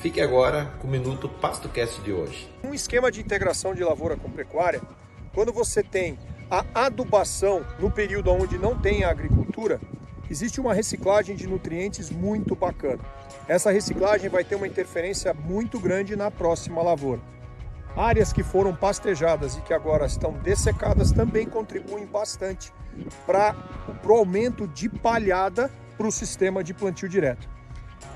Fique agora com o Minuto PastoCast de hoje. Um esquema de integração de lavoura com pecuária, quando você tem a adubação no período onde não tem a agricultura, existe uma reciclagem de nutrientes muito bacana. Essa reciclagem vai ter uma interferência muito grande na próxima lavoura. Áreas que foram pastejadas e que agora estão dessecadas também contribuem bastante para o aumento de palhada para o sistema de plantio direto.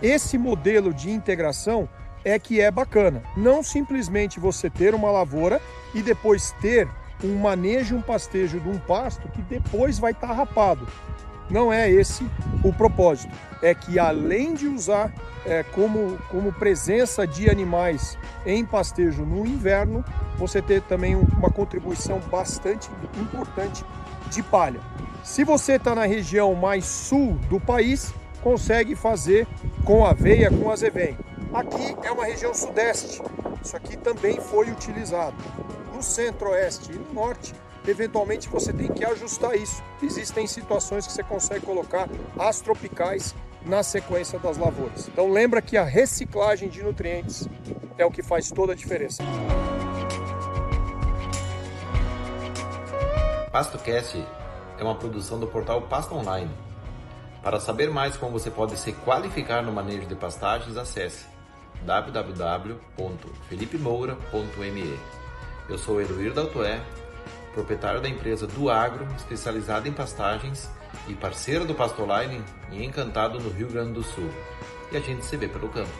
Esse modelo de integração é que é bacana. Não simplesmente você ter uma lavoura e depois ter um manejo, um pastejo de um pasto que depois vai estar tá rapado. Não é esse o propósito. É que além de usar é, como, como presença de animais em pastejo no inverno, você ter também uma contribuição bastante importante de palha. Se você está na região mais sul do país, consegue fazer com aveia, com azevém. Aqui é uma região sudeste, isso aqui também foi utilizado. No centro-oeste e no norte, eventualmente você tem que ajustar isso. Existem situações que você consegue colocar as tropicais na sequência das lavouras. Então lembra que a reciclagem de nutrientes é o que faz toda a diferença. PastoCast é uma produção do portal Pasto Online. Para saber mais como você pode se qualificar no manejo de pastagens, acesse www.felipemoura.me. Eu sou Eloir Daltoé, proprietário da empresa do Agro, especializada em pastagens e parceiro do Pasto Online e encantado no Rio Grande do Sul. E a gente se vê pelo campo.